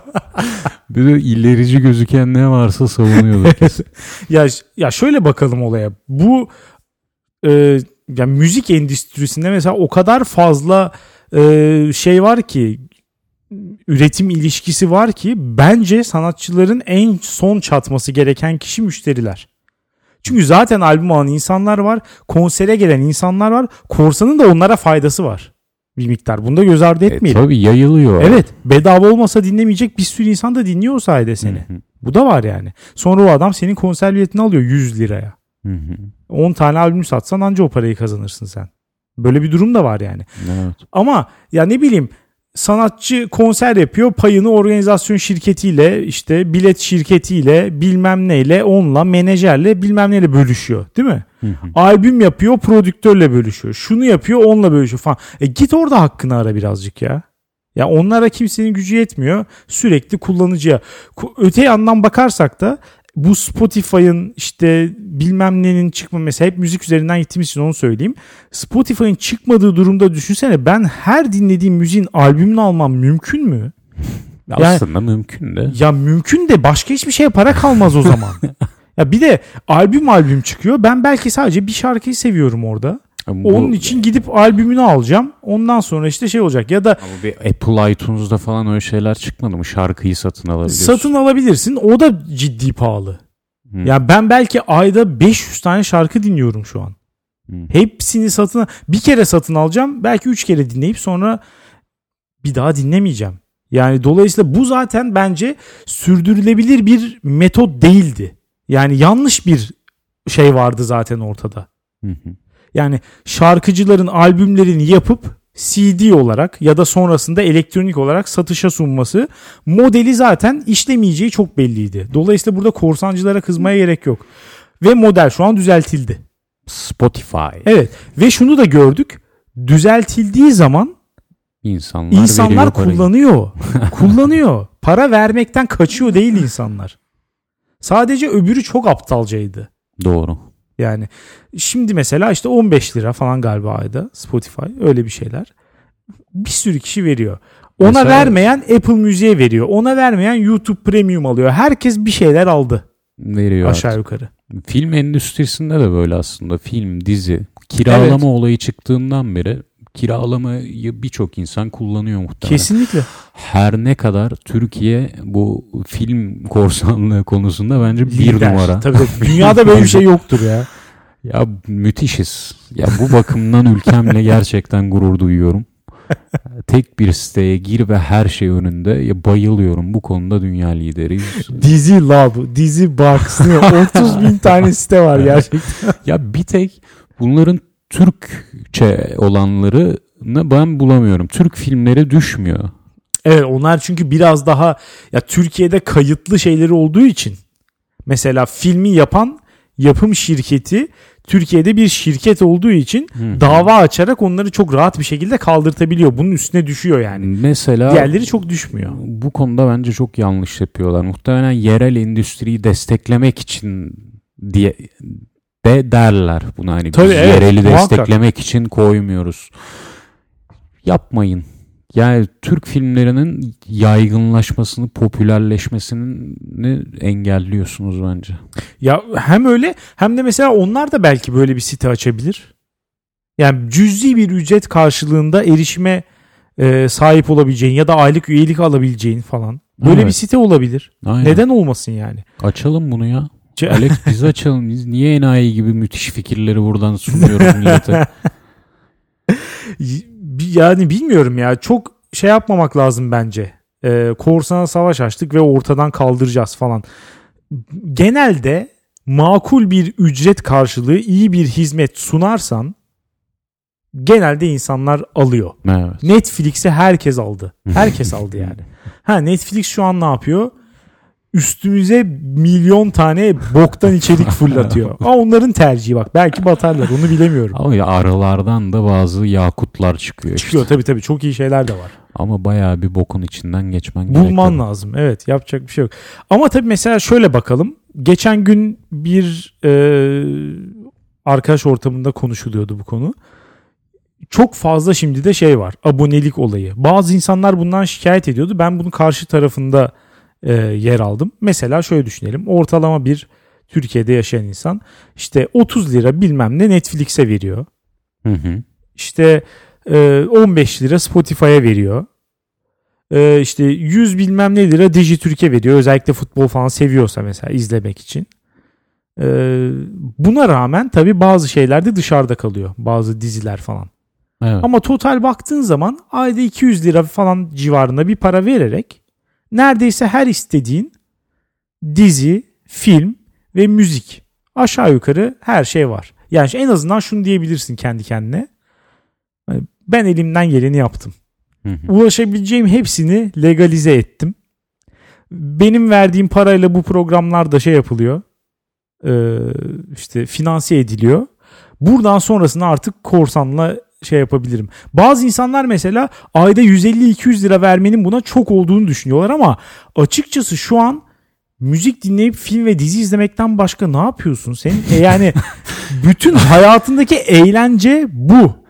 Bir de ilerici gözüken ne varsa savunuyordur kesin.
ya ya şöyle bakalım olaya. Bu e, ya müzik endüstrisinde mesela o kadar fazla e, şey var ki üretim ilişkisi var ki bence sanatçıların en son çatması gereken kişi müşteriler. Çünkü zaten albüm alan insanlar var, konsere gelen insanlar var. Korsanın da onlara faydası var. Bir miktar. Bunu da göz ardı
e,
etmeyelim.
tabii yayılıyor.
Evet bedava olmasa dinlemeyecek bir sürü insan da dinliyor o sayede seni.
Hı hı,
Bu da var yani. Sonra o adam senin konser biletini alıyor 100 liraya.
hı hı.
10 tane albüm satsan anca o parayı kazanırsın sen. Böyle bir durum da var yani.
Evet.
Ama ya ne bileyim sanatçı konser yapıyor payını organizasyon şirketiyle işte bilet şirketiyle bilmem neyle onunla menajerle bilmem neyle bölüşüyor değil mi?
Hı hı.
Albüm yapıyor prodüktörle bölüşüyor. Şunu yapıyor onunla bölüşüyor falan. E git orada hakkını ara birazcık ya. Ya onlara kimsenin gücü yetmiyor. Sürekli kullanıcıya. Ku- Öte yandan bakarsak da bu Spotify'ın işte bilmem nenin çıkma mesela hep müzik üzerinden gittiğimiz için onu söyleyeyim. Spotify'ın çıkmadığı durumda düşünsene ben her dinlediğim müziğin albümünü almam mümkün mü? Yani-
Aslında mümkün de.
Ya mümkün de başka hiçbir şeye para kalmaz o zaman. ya bir de albüm albüm çıkıyor. Ben belki sadece bir şarkıyı seviyorum orada.
Bu-
Onun için gidip albümünü alacağım. Ondan sonra işte şey olacak ya da
Ama bir Apple iTunes'da falan öyle şeyler çıkmadı mı? Şarkıyı satın alabiliyorsun.
satın alabilirsin. O da ciddi pahalı.
Hı.
Ya ben belki ayda 500 tane şarkı dinliyorum şu an.
Hı.
Hepsini satın bir kere satın alacağım. Belki 3 kere dinleyip sonra bir daha dinlemeyeceğim. Yani dolayısıyla bu zaten bence sürdürülebilir bir metot değildi. Yani yanlış bir şey vardı zaten ortada.
Hı hı.
Yani şarkıcıların albümlerini yapıp CD olarak ya da sonrasında elektronik olarak satışa sunması modeli zaten işlemeyeceği çok belliydi. Dolayısıyla burada korsancılara kızmaya gerek yok. Ve model şu an düzeltildi.
Spotify.
Evet ve şunu da gördük. Düzeltildiği zaman
İnsanlar,
insanlar kullanıyor. kullanıyor. Para vermekten kaçıyor değil insanlar. Sadece öbürü çok aptalcaydı.
Doğru.
Yani şimdi mesela işte 15 lira falan galiba ayda Spotify öyle bir şeyler. Bir sürü kişi veriyor. Ona
Mesela-
vermeyen Apple Müziğe veriyor. Ona vermeyen YouTube Premium alıyor. Herkes bir şeyler aldı
Veriyor
aşağı
artık.
yukarı.
Film endüstrisinde de böyle aslında. Film, dizi. Kiralama
Evet.
olayı çıktığından beri kiralamayı birçok insan kullanıyor muhtemelen.
Kesinlikle.
Her ne kadar Türkiye bu film korsanlığı konusunda bence bir
Lider.
numara.
Tabii. Dünyada böyle bir şey yoktur ya.
Ya müthişiz. Ya bu bakımdan ülkemle gerçekten gurur duyuyorum. Tek bir siteye gir ve her şey önünde. Ya bayılıyorum. Bu konuda dünya lideriyiz.
Dizi Lab, Dizi Box. ne? 30 bin tane site var gerçekten.
ya bir tek bunların Türkçe olanlarını ben bulamıyorum. Türk filmleri düşmüyor.
Evet onlar çünkü biraz daha ya Türkiye'de kayıtlı şeyleri olduğu için mesela filmi yapan yapım şirketi Türkiye'de bir şirket olduğu için
Hı.
dava açarak onları çok rahat bir şekilde kaldırtabiliyor. Bunun üstüne düşüyor yani.
Mesela
Diğerleri çok düşmüyor.
bu konuda bence çok yanlış yapıyorlar. Muhtemelen yerel endüstriyi desteklemek için diye de derler buna hani
Tabii,
biz
evet,
yereli
muhakkak.
desteklemek için koymuyoruz. Yapmayın. Yani Türk filmlerinin yaygınlaşmasını, popülerleşmesini engelliyorsunuz bence.
Ya hem öyle hem de mesela onlar da belki böyle bir site açabilir. Yani cüzi bir ücret karşılığında erişime e, sahip olabileceğin ya da aylık üyelik alabileceğin falan. Böyle
Evet.
bir site olabilir.
Aynen.
Neden olmasın yani?
Açalım bunu ya. Alex biz açalım. Biz niye enayi gibi müthiş fikirleri buradan sunuyoruz millete?
Yani bilmiyorum ya çok şey yapmamak lazım bence. Ee, korsana savaş açtık ve ortadan kaldıracağız falan. Genelde makul bir ücret karşılığı iyi bir hizmet sunarsan genelde insanlar alıyor.
Evet.
Netflix'i herkes aldı. Herkes aldı yani. Ha Netflix şu an ne yapıyor? Üstümüze milyon tane boktan içerik fırlatıyor. Ama onların tercihi bak. Belki batarlar onu bilemiyorum.
Ama ya aralardan da bazı yakutlar çıkıyor. işte.
Çıkıyor tabii tabii çok iyi şeyler de var.
Ama bayağı bir bokun içinden geçmen gerekiyor.
Bulman lazım. Evet yapacak bir şey yok. Ama tabii mesela şöyle bakalım. Geçen gün bir e, arkadaş ortamında konuşuluyordu bu konu. Çok fazla şimdi de şey var. Abonelik olayı. Bazı insanlar bundan şikayet ediyordu. Ben bunun karşı tarafında e, yer aldım. Mesela şöyle düşünelim. Ortalama bir Türkiye'de yaşayan insan işte 30 lira bilmem ne Netflix'e veriyor.
Hı hı.
İşte e, 15 lira Spotify'a veriyor. E, işte 100 bilmem ne lira Dijitürk'e veriyor. Özellikle futbol falan seviyorsa mesela izlemek için. E, buna rağmen tabii bazı şeyler de dışarıda kalıyor. Bazı diziler falan.
Evet.
Ama total baktığın zaman ayda 200 lira falan civarında bir para vererek neredeyse her istediğin dizi, film ve müzik aşağı yukarı her şey var. Yani en azından şunu diyebilirsin kendi kendine. Hani Ben elimden geleni yaptım.
Hı hı.
Ulaşabileceğim hepsini legalize ettim. Benim verdiğim parayla bu programlar da şey yapılıyor. Ee, işte finanse ediliyor. Buradan sonrasını artık korsanla şey yapabilirim. Bazı insanlar mesela ayda 150-200 lira vermenin buna çok olduğunu düşünüyorlar ama açıkçası şu an müzik dinleyip film ve dizi izlemekten başka ne yapıyorsun sen? E yani bütün hayatındaki eğlence bu.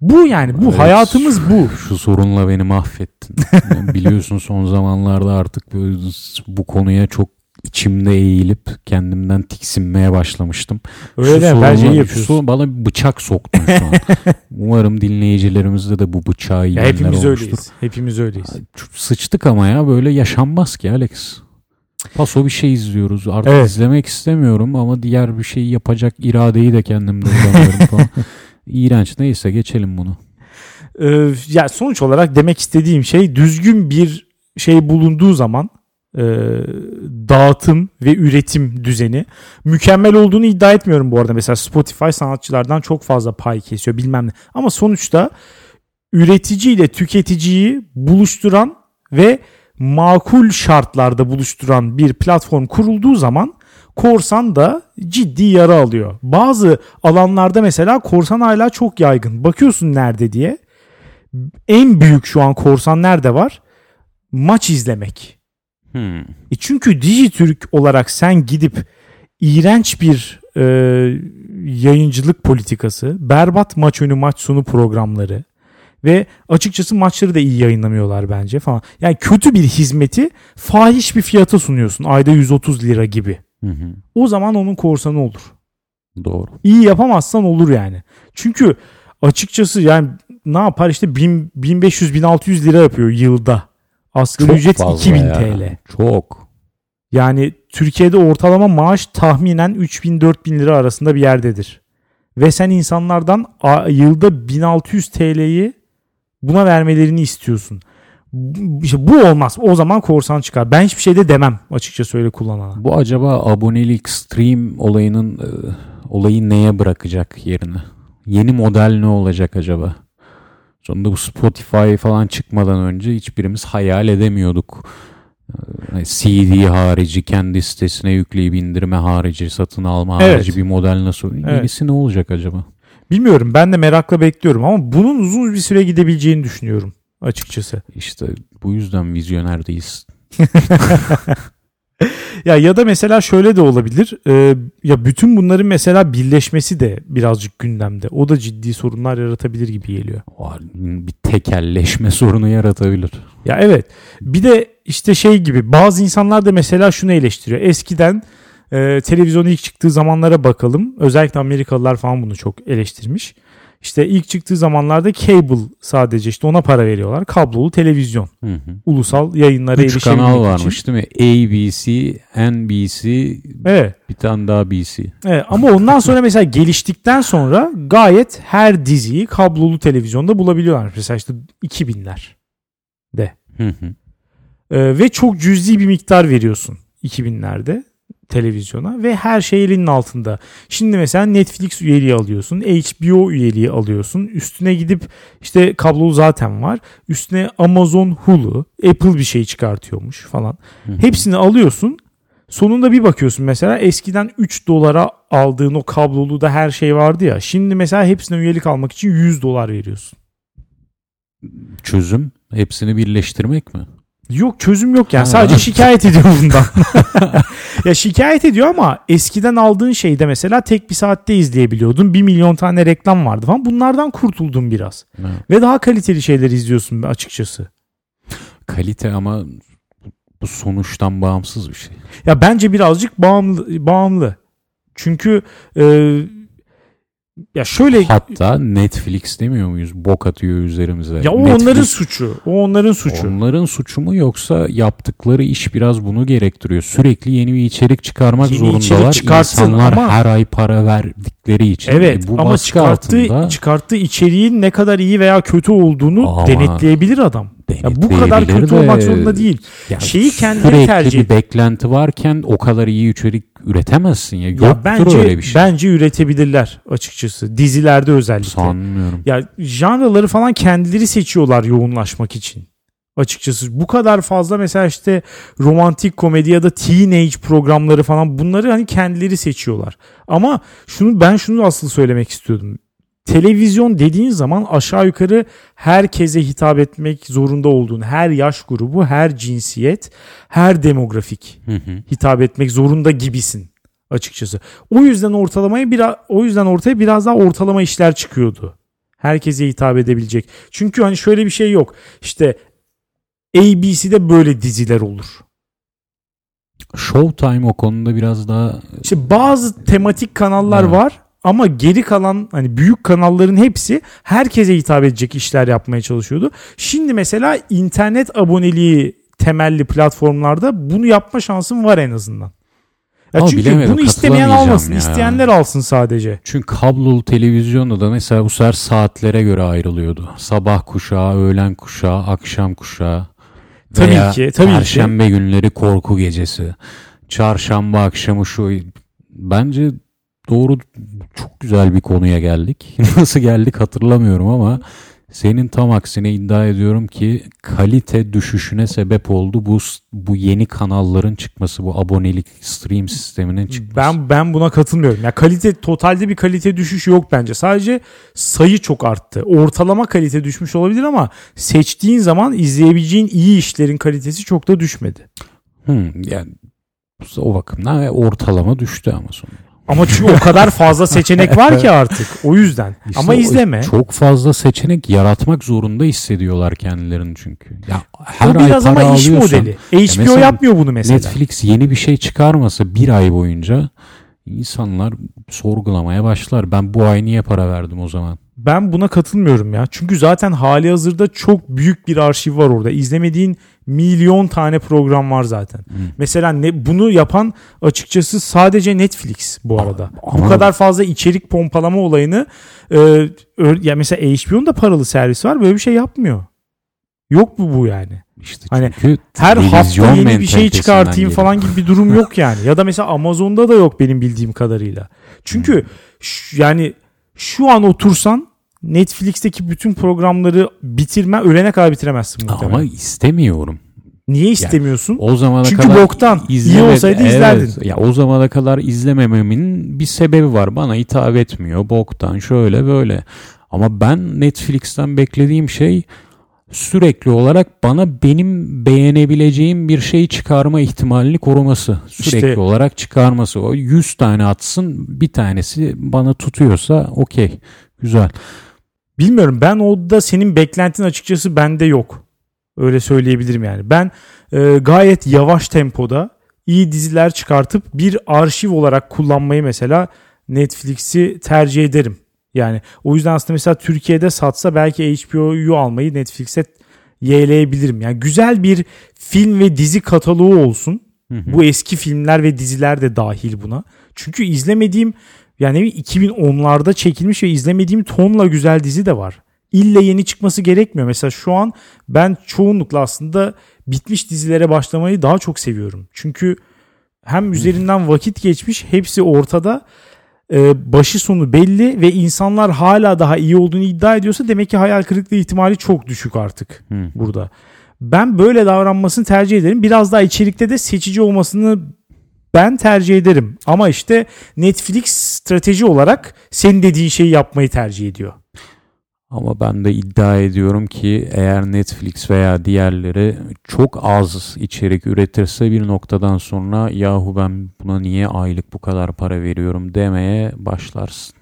Bu yani bu
Evet.
hayatımız bu.
Şu sorunla beni mahvettin. Yani biliyorsun son zamanlarda artık bu konuya çok içimde eğilip kendimden tiksinmeye başlamıştım.
Öyle
Şu
bence iyi yapıyorsun.
şu- bana bir bıçak soktun şu an. Umarım dinleyicilerimizde de bu bıçağı
Ya
yiyenler
hepimiz
olmuştur.
öyleyiz. Hepimiz öyleyiz.
Sıçtık ama ya böyle yaşanmaz ki Alex. Paso bir şey izliyoruz. Artık
Evet.
izlemek istemiyorum ama diğer bir şey yapacak iradeyi de kendimde bulamıyorum falan. İğrenç. Neyse geçelim bunu.
Ee, ya sonuç olarak demek istediğim şey düzgün bir şey bulunduğu zaman e, dağıtım ve üretim düzeni mükemmel olduğunu iddia etmiyorum bu arada. Mesela Spotify sanatçılardan çok fazla pay kesiyor bilmem ne. Ama sonuçta üretici ile tüketiciyi buluşturan ve makul şartlarda buluşturan bir platform kurulduğu zaman korsan da ciddi yara alıyor. Bazı alanlarda mesela korsan hala çok yaygın. Bakıyorsun nerede diye. En büyük şu an korsan nerede var? Maç izlemek.
Hmm.
E çünkü Dijitürk olarak sen gidip iğrenç bir e, yayıncılık politikası, berbat maç önü maç sonu programları ve açıkçası maçları da iyi yayınlamıyorlar bence falan. Yani kötü bir hizmeti fahiş bir fiyata sunuyorsun. Ayda 130 lira gibi.
Hı hı.
O zaman onun korsanı olur.
Doğru.
İyi yapamazsan olur yani. Çünkü açıkçası yani ne yapar işte 1000 1500-1600 lira yapıyor yılda. Asgari
Çok
ücret
fazla
2000
ya.
TL.
Çok.
Yani Türkiye'de ortalama maaş tahminen 3000-4000 lira arasında bir yerdedir. Ve sen insanlardan yılda 1600 TL'yi buna vermelerini istiyorsun. İşte bu olmaz. O zaman korsan çıkar. Ben hiçbir şey de demem açıkçası öyle kullanana.
Bu acaba abonelik stream olayının e, olayı neye bırakacak yerine? Yeni model ne olacak acaba? Sonunda bu Spotify falan çıkmadan önce hiçbirimiz hayal edemiyorduk. E, CD harici, kendi sitesine yükleyip indirme harici, satın alma
Evet.
harici bir model nasıl? Yenisi ne olacak acaba?
Bilmiyorum ben de merakla bekliyorum ama bunun uzun bir süre gidebileceğini düşünüyorum açıkçası.
İşte bu yüzden vizyonerdeyiz.
Ya ya da mesela şöyle de olabilir. Ee, ya bütün bunların mesela birleşmesi de birazcık gündemde. O da ciddi sorunlar yaratabilir gibi geliyor.
Bir tekelleşme sorunu yaratabilir.
Ya evet. Bir de işte şey gibi bazı insanlar da mesela şunu eleştiriyor. Eskiden e, televizyonun ilk çıktığı zamanlara bakalım. Özellikle Amerikalılar falan bunu çok eleştirmiş. İşte ilk çıktığı zamanlarda cable sadece işte ona para veriyorlar. Kablolu televizyon.
Hı hı.
Ulusal yayınlara
Üç
erişebilmek
kanal
için.
varmış değil mi? ABC, NBC,
Evet.
bir tane daha BC.
Evet, ama ondan sonra mesela geliştikten sonra gayet her diziyi kablolu televizyonda bulabiliyorlar. Mesela işte 2000'ler de.
Hı hı.
Ee, ve çok cüzi bir miktar veriyorsun 2000'lerde televizyona ve her şey elinin altında. Şimdi mesela Netflix üyeliği alıyorsun, HBO üyeliği alıyorsun. Üstüne gidip işte kablolu zaten var. Üstüne Amazon, Hulu, Apple bir şey çıkartıyormuş falan. Hepsini alıyorsun. Sonunda bir bakıyorsun mesela eskiden 3 dolara aldığın o kablolu da her şey vardı ya. Şimdi mesela hepsine üyelik almak için 100 dolar veriyorsun.
Çözüm hepsini birleştirmek mi?
Yok çözüm yok yani.
Ha.
Sadece şikayet ediyor bundan. ya şikayet ediyor ama eskiden aldığın şeyde mesela tek bir saatte izleyebiliyordun. 1 milyon tane reklam vardı falan. Bunlardan kurtuldun biraz.
Evet.
Ve daha kaliteli şeyler izliyorsun açıkçası.
Kalite ama bu sonuçtan bağımsız bir şey.
Ya bence birazcık bağımlı. bağımlı. Çünkü e, ya şöyle
Hatta Netflix demiyor muyuz? Bok atıyor üzerimize.
ya o
Netflix-
onların suçu. O onların suçu.
Onların suçu mu yoksa yaptıkları iş biraz bunu gerektiriyor. Sürekli yeni bir içerik çıkarmak
Yeni
zorundalar.
içerik
İnsanlar
ama-
her ay para verdikleri için.
Evet
E bu
ama çıkarttığı,
altında
çıkarttığı içeriğin ne kadar iyi veya kötü olduğunu
Ama-
denetleyebilir adam. Ya bu kadar kötü
de,
olmak zorunda değil.
ya
Şeyi
sürekli
tercih
bir beklenti varken o kadar iyi içerik üretemezsin ya. Yoktur
Ya bence
öyle bir şey.
bence üretebilirler açıkçası. Dizilerde özellikle.
Sanmıyorum.
Ya janraları falan kendileri seçiyorlar yoğunlaşmak için. Açıkçası bu kadar fazla mesela işte romantik komedi ya da teenage programları falan bunları hani kendileri seçiyorlar. Ama şunu ben şunu asıl söylemek istiyordum. Televizyon dediğin zaman aşağı yukarı herkese hitap etmek zorunda olduğun her yaş grubu, her cinsiyet, her demografik
Hı hı.
hitap etmek zorunda gibisin açıkçası. O yüzden ortalamaya biraz o yüzden ortaya biraz daha ortalama işler çıkıyordu. Herkese hitap edebilecek. Çünkü hani şöyle bir şey yok. İşte ABC'de böyle diziler olur.
Showtime o konuda biraz daha
İşte bazı tematik kanallar
Evet.
var ama geri kalan hani büyük kanalların hepsi herkese hitap edecek işler yapmaya çalışıyordu. Şimdi mesela internet aboneliği temelli platformlarda bunu yapma şansın var en azından. Ya
Ama
çünkü bunu istemeyen almasın,
ya.
isteyenler alsın sadece.
Çünkü kablolu televizyonda da mesela bu sefer saatlere göre ayrılıyordu. Sabah kuşağı, öğlen kuşağı, akşam kuşağı.
Tabii
Veya
ki, tabii ki.
Perşembe günleri korku gecesi. Çarşamba akşamı şu. Bence doğru çok güzel bir konuya geldik. Nasıl geldik hatırlamıyorum ama senin tam aksine iddia ediyorum ki kalite düşüşüne sebep oldu bu bu yeni kanalların çıkması, bu abonelik stream sisteminin çıkması.
Ben ben buna katılmıyorum. Ya kalite totalde bir kalite düşüşü yok bence. Sadece sayı çok arttı. Ortalama kalite düşmüş olabilir ama seçtiğin zaman izleyebileceğin iyi işlerin kalitesi çok da düşmedi.
Hmm, yani o bakımdan ortalama düştü ama sonunda.
Ama çünkü o kadar fazla seçenek var ki artık. O yüzden.
İşte
ama izleme.
Çok fazla seçenek yaratmak zorunda hissediyorlar kendilerini çünkü. Ya her
o
ay
biraz
para
ama iş modeli. HBO
mesela
yapmıyor bunu mesela.
Netflix yeni bir şey çıkarmasa bir ay boyunca insanlar sorgulamaya başlar. Ben bu ay niye para verdim o zaman?
Ben buna katılmıyorum ya. Çünkü zaten hali hazırda çok büyük bir arşiv var orada. İzlemediğin milyon tane program var zaten. Mesela ne bunu yapan açıkçası sadece Netflix bu arada. Bu
ama-
kadar fazla içerik pompalama olayını e, ya mesela HBO'nun da paralı servisi var. Böyle bir şey yapmıyor. Yok bu bu yani.
İşte
Hani Her hafta yeni bir şey çıkartayım falan gibi bir durum yok yani. Ya da mesela Amazon'da da yok benim bildiğim kadarıyla. Çünkü ş- yani şu an otursan Netflix'teki bütün programları bitirme ölene kadar bitiremezsin muhtemelen.
Ama istemiyorum.
Niye istemiyorsun?
O zamana
Çünkü
kadar
boktan. İyi
izleme-
olsaydı izlerdin.
Ya o zamana kadar izlemememin bir sebebi var. Bana hitap etmiyor. Boktan şöyle böyle. Ama ben Netflix'ten beklediğim şey sürekli olarak bana benim beğenebileceğim bir şey çıkarma ihtimalini koruması. Sürekli
İşte-
olarak çıkarması. O 100 tane atsın bir tanesi bana tutuyorsa okey. Güzel.
Bilmiyorum ben o da senin beklentin açıkçası bende yok. Öyle söyleyebilirim yani. Ben e, gayet yavaş tempoda iyi diziler çıkartıp bir arşiv olarak kullanmayı mesela Netflix'i tercih ederim. Yani o yüzden aslında mesela Türkiye'de satsa belki HBO'yu almayı Netflix'e yeğleyebilirim. Yani güzel bir film ve dizi kataloğu olsun.
Hı hı.
Bu eski filmler ve diziler de dahil buna. Çünkü izlemediğim yani ne bileyim 2010'larda çekilmiş ve izlemediğim tonla güzel dizi de var. İlle yeni çıkması gerekmiyor. Mesela şu an ben çoğunlukla aslında bitmiş dizilere başlamayı daha çok seviyorum. Çünkü hem üzerinden vakit geçmiş hepsi ortada e, başı sonu belli ve insanlar hala daha iyi olduğunu iddia ediyorsa demek ki hayal kırıklığı ihtimali çok düşük artık
Hı.
burada. Ben böyle davranmasını tercih ederim. Biraz daha içerikte de seçici olmasını ben tercih ederim. Ama işte Netflix strateji olarak senin dediğin şeyi yapmayı tercih ediyor.
Ama ben de iddia ediyorum ki eğer Netflix veya diğerleri çok az içerik üretirse bir noktadan sonra yahu ben buna niye aylık bu kadar para veriyorum demeye başlarsın.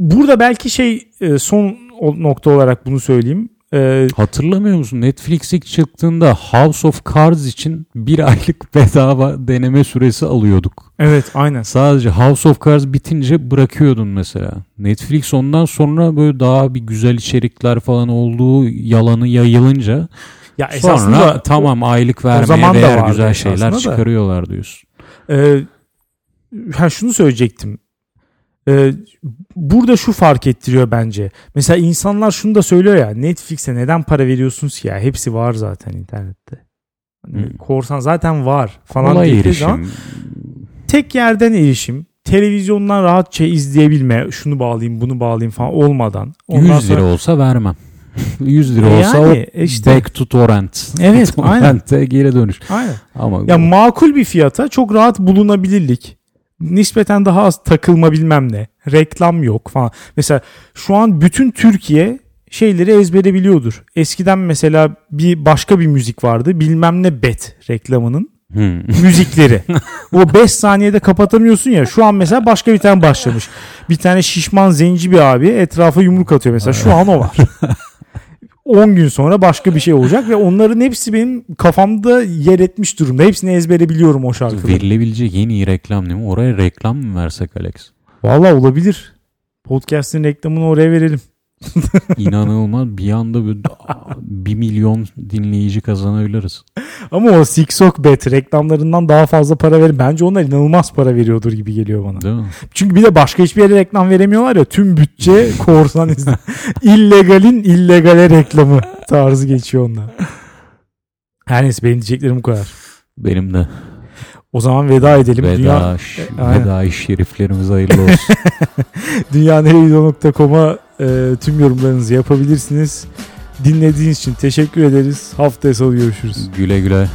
Burada belki şey e, son nokta olarak bunu söyleyeyim. E,
Hatırlamıyor musun? Netflix ilk çıktığında House of Cards için bir aylık bedava deneme süresi alıyorduk.
Evet aynen.
Sadece House of Cards bitince bırakıyordun mesela. Netflix ondan sonra böyle daha bir güzel içerikler falan olduğu yalanı yayılınca
Ya
sonra tamam aylık vermeye
zaman da
değer
vardı
güzel şeyler
da.
çıkarıyorlar diyorsun.
Ee, ha şunu söyleyecektim. Ee, burada şu fark ettiriyor bence. Mesela insanlar şunu da söylüyor ya Netflix'e neden para veriyorsunuz ki ya? Hepsi var zaten internette. Hani
Hmm.
Korsan zaten var falan
Kolay erişim.
zaman tek yerden erişim, televizyondan rahatça izleyebilme, şunu bağlayayım, bunu bağlayayım falan olmadan.
100
Ondan
lira
sonra
olsa vermem. 100 lira
E
olsa
yani, işte.
back to torrent.
Evet, aynen.
Torrent'e geri dönüş.
aynen.
Ama
Ya makul bir fiyata çok rahat bulunabilirlik. Nispeten daha az takılma bilmem ne. Reklam yok falan. Mesela şu an bütün Türkiye şeyleri ezbere biliyordur. Eskiden mesela bir başka bir müzik vardı. Bilmem ne bet reklamının
Hmm.
müzikleri. o 5 saniyede kapatamıyorsun ya. Şu an mesela başka bir tane başlamış. Bir tane şişman zenci bir abi etrafa yumruk atıyor mesela. Şu an o var. 10 gün sonra başka bir şey olacak ve onların hepsi benim kafamda yer etmiş durumda. Hepsini ezbere biliyorum o şarkıları.
Verilebilecek en iyi reklam değil mi? Oraya reklam mı versek Alex?
Valla olabilir. Podcast'in reklamını oraya verelim.
İnanılmaz bir anda bir, bir milyon dinleyici kazanabiliriz.
Ama o Sixok Bet reklamlarından daha fazla para verir. Bence onlar inanılmaz para veriyordur gibi geliyor bana.
Değil mi?
Çünkü bir de başka hiçbir yere reklam veremiyorlar ya. Tüm bütçe korsan izle. İllegalin illegale reklamı tarzı geçiyor onlar. Her neyse benim diyeceklerim bu kadar.
Benim de
O zaman veda edelim.
veda,
Dünya,
veda şeriflerimiz hayırlı olsun.
dünyanelevizyon.com'a e, tüm yorumlarınızı yapabilirsiniz. Dinlediğiniz için teşekkür ederiz. Haftaya salı görüşürüz.
güle güle.